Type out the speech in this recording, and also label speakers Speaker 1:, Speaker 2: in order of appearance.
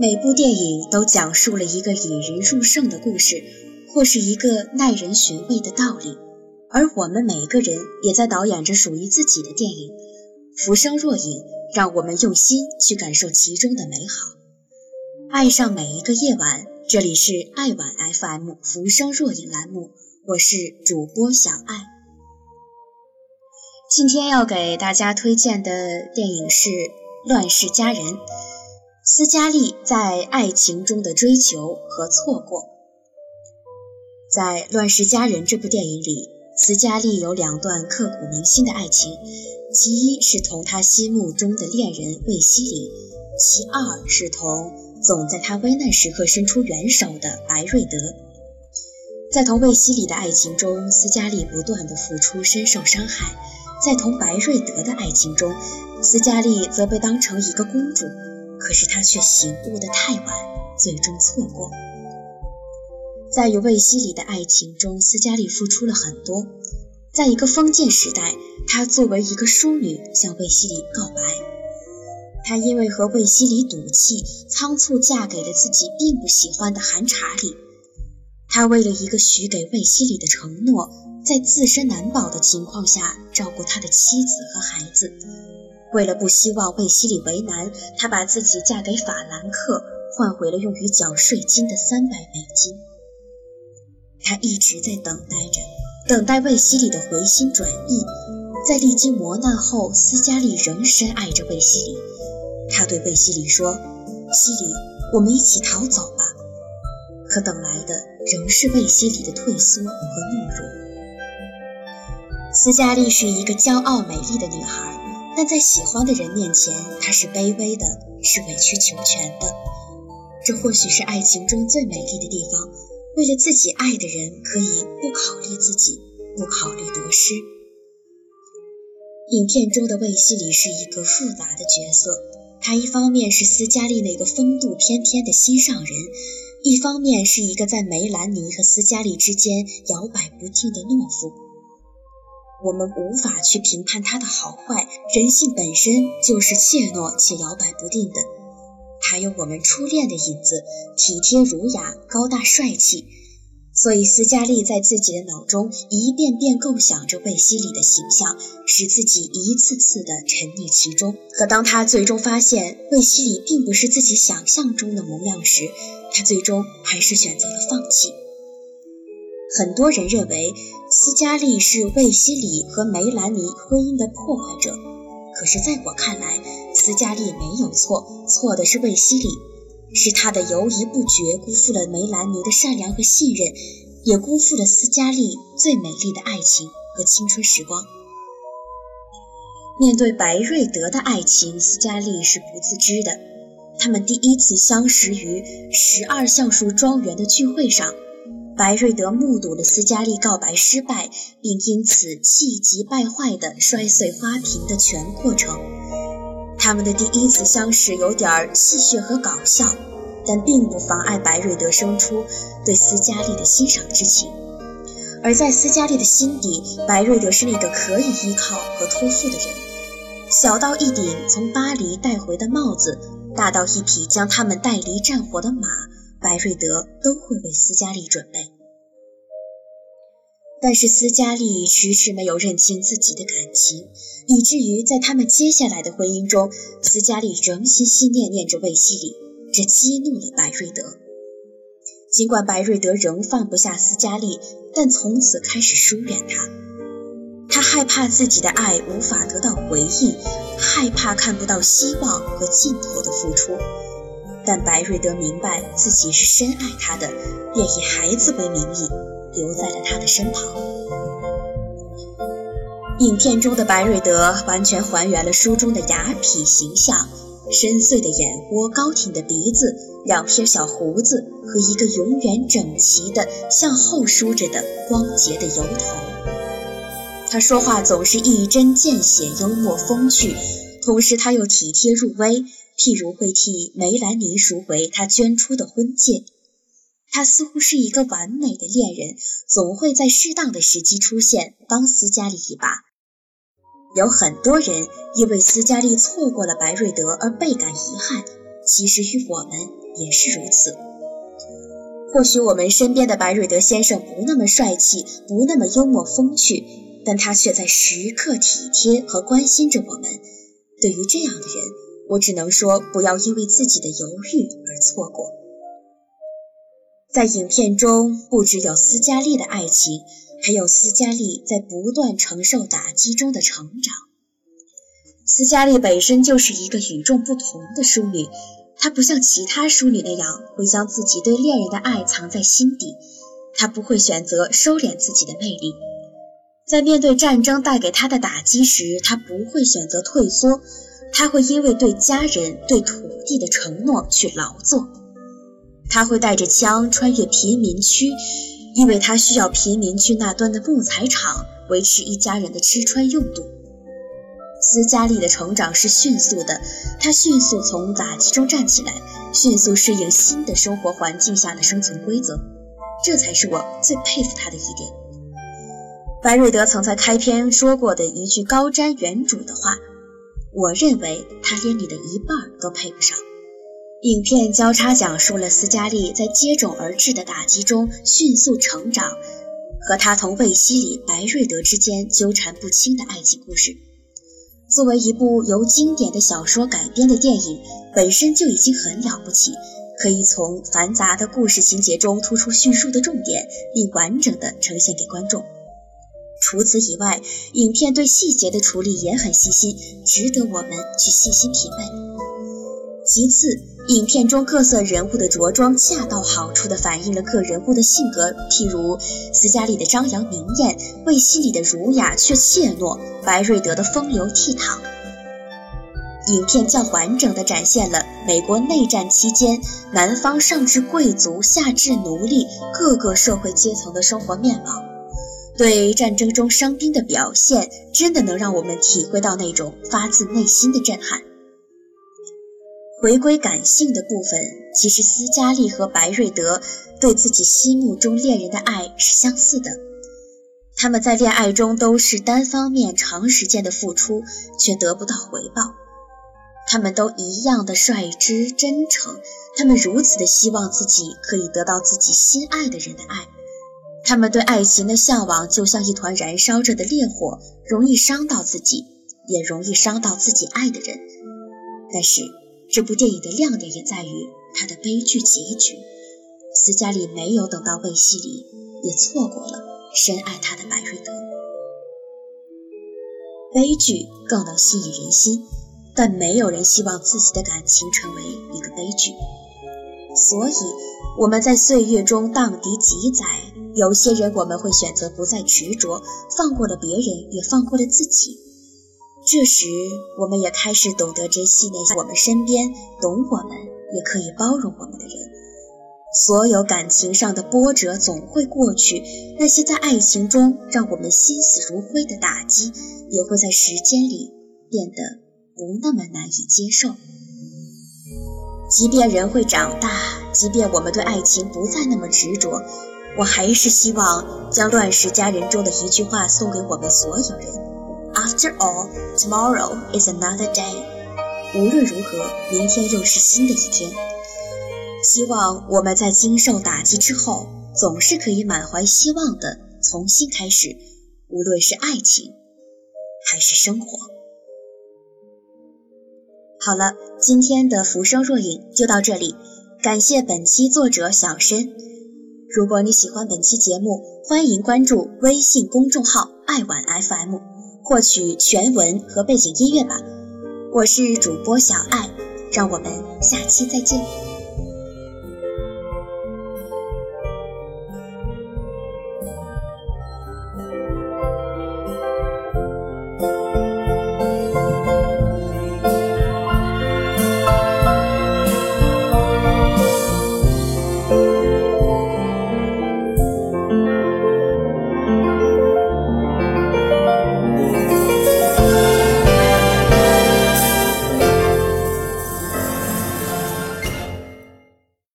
Speaker 1: 每部电影都讲述了一个引人入胜的故事，或是一个耐人寻味的道理。而我们每个人也在导演着属于自己的电影。浮生若影，让我们用心去感受其中的美好，爱上每一个夜晚。这里是爱晚 FM 浮生若影栏目，我是主播小爱。今天要给大家推荐的电影是《乱世佳人》。斯嘉丽在爱情中的追求和错过，在《乱世佳人》这部电影里，斯嘉丽有两段刻骨铭心的爱情，其一是同她心目中的恋人卫西里，其二是同总在她危难时刻伸出援手的白瑞德。在同卫西里的爱情中，斯嘉丽不断的付出，深受伤害；在同白瑞德的爱情中，斯嘉丽则被当成一个公主。可是他却醒悟得太晚，最终错过。在与卫西里的爱情中，斯嘉丽付出了很多。在一个封建时代，她作为一个淑女向卫西里告白。她因为和卫西里赌气，仓促嫁给了自己并不喜欢的韩查理。她为了一个许给卫西里的承诺，在自身难保的情况下照顾他的妻子和孩子。为了不希望卫西里为难，她把自己嫁给法兰克，换回了用于缴税金的三百美金。她一直在等待着，等待卫西里的回心转意。在历经磨难后，斯嘉丽仍深爱着卫西里。她对卫西里说：“西里，我们一起逃走吧。”可等来的仍是卫西里的退缩和懦弱。斯嘉丽是一个骄傲美丽的女孩。但在喜欢的人面前，她是卑微的，是委曲求全的。这或许是爱情中最美丽的地方。为了自己爱的人，可以不考虑自己，不考虑得失。影片中的卫西里是一个复杂的角色，他一方面是斯嘉丽那个风度翩翩的心上人，一方面是一个在梅兰妮和斯嘉丽之间摇摆不定的懦夫。我们无法去评判他的好坏，人性本身就是怯懦且摇摆不定的。他有我们初恋的影子，体贴儒雅、高大帅气。所以斯嘉丽在自己的脑中一遍遍构想着卫西里的形象，使自己一次次的沉溺其中。可当他最终发现卫西里并不是自己想象中的模样时，他最终还是选择了放弃。很多人认为斯嘉丽是卫西里和梅兰妮婚姻的破坏者，可是在我看来，斯嘉丽没有错，错的是卫西里，是他的犹疑不决辜负了梅兰妮的善良和信任，也辜负了斯嘉丽最美丽的爱情和青春时光。面对白瑞德的爱情，斯嘉丽是不自知的。他们第一次相识于十二橡树庄园的聚会上。白瑞德目睹了斯嘉丽告白失败，并因此气急败坏地摔碎花瓶的全过程。他们的第一次相识有点儿戏谑和搞笑，但并不妨碍白瑞德生出对斯嘉丽的欣赏之情。而在斯嘉丽的心底，白瑞德是那个可以依靠和托付的人。小到一顶从巴黎带回的帽子，大到一匹将他们带离战火的马。白瑞德都会为斯嘉丽准备，但是斯嘉丽迟迟没有认清自己的感情，以至于在他们接下来的婚姻中，斯嘉丽仍心心念念着卫西里，这激怒了白瑞德。尽管白瑞德仍放不下斯嘉丽，但从此开始疏远她。他害怕自己的爱无法得到回应，害怕看不到希望和尽头的付出。但白瑞德明白自己是深爱他的，便以孩子为名义留在了他的身旁。影片中的白瑞德完全还原了书中的雅痞形象：深邃的眼窝、高挺的鼻子、两撇小胡子和一个永远整齐的向后梳着的光洁的油头。他说话总是一针见血、幽默风趣，同时他又体贴入微。譬如会替梅兰妮赎回她捐出的婚戒，他似乎是一个完美的恋人，总会在适当的时机出现，帮斯嘉丽一把。有很多人因为斯嘉丽错过了白瑞德而倍感遗憾，其实与我们也是如此。或许我们身边的白瑞德先生不那么帅气，不那么幽默风趣，但他却在时刻体贴和关心着我们。对于这样的人，我只能说，不要因为自己的犹豫而错过。在影片中，不只有斯嘉丽的爱情，还有斯嘉丽在不断承受打击中的成长。斯嘉丽本身就是一个与众不同的淑女。她不像其他淑女那样会将自己对恋人的爱藏在心底，她不会选择收敛自己的魅力。在面对战争带给她的打击时，她不会选择退缩，他会因为对家人、对土地的承诺去劳作。他会带着枪穿越贫民区，因为他需要贫民区那端的木材厂维持一家人的吃穿用度。斯嘉丽的成长是迅速的，她迅速从打击中站起来，迅速适应新的生活环境下的生存规则，这才是我最佩服她的一点。白瑞德曾在开篇说过的一句高瞻远瞩的话，我认为他连你的一半都配不上。影片交叉讲述了斯嘉丽在接踵而至的打击中迅速成长，和他同卫西里、白瑞德之间纠缠不清的爱情故事。作为一部由经典的小说改编的电影，本身就已经很了不起，可以从繁杂的故事情节中突出叙述的重点，并完整的呈现给观众。除此以外，影片对细节的处理也很细心，值得我们去细心品味。其次，影片中各色人物的着装恰到好处地反映了各人物的性格，譬如斯嘉丽的张扬明艳，卫西里的儒雅却怯懦，白瑞德的风流倜傥。影片较完整地展现了美国内战期间南方上至贵族、下至奴隶各个社会阶层的生活面貌。对战争中伤兵的表现，真的能让我们体会到那种发自内心的震撼。回归感性的部分，其实斯嘉丽和白瑞德对自己心目中恋人的爱是相似的。他们在恋爱中都是单方面、长时间的付出，却得不到回报。他们都一样的率直真诚，他们如此的希望自己可以得到自己心爱的人的爱。他们对爱情的向往就像一团燃烧着的烈火，容易伤到自己，也容易伤到自己爱的人。但是。这部电影的亮点也在于它的悲剧结局。斯嘉丽没有等到卫西里，也错过了深爱他的白瑞德。悲剧更能吸引人心，但没有人希望自己的感情成为一个悲剧。所以我们在岁月中荡涤几载，有些人我们会选择不再执着，放过了别人，也放过了自己。这时，我们也开始懂得珍惜那些我们身边懂我们，也可以包容我们的人。所有感情上的波折总会过去，那些在爱情中让我们心死如灰的打击，也会在时间里变得不那么难以接受。即便人会长大，即便我们对爱情不再那么执着，我还是希望将《乱世佳人》中的一句话送给我们所有人。After all, tomorrow is another day. 无论如何，明天又是新的一天。希望我们在经受打击之后，总是可以满怀希望的重新开始，无论是爱情还是生活。好了，今天的浮生若影就到这里，感谢本期作者小申。如果你喜欢本期节目，欢迎关注微信公众号“爱晚 FM”。获取全文和背景音乐吧，我是主播小爱，让我们下期再见。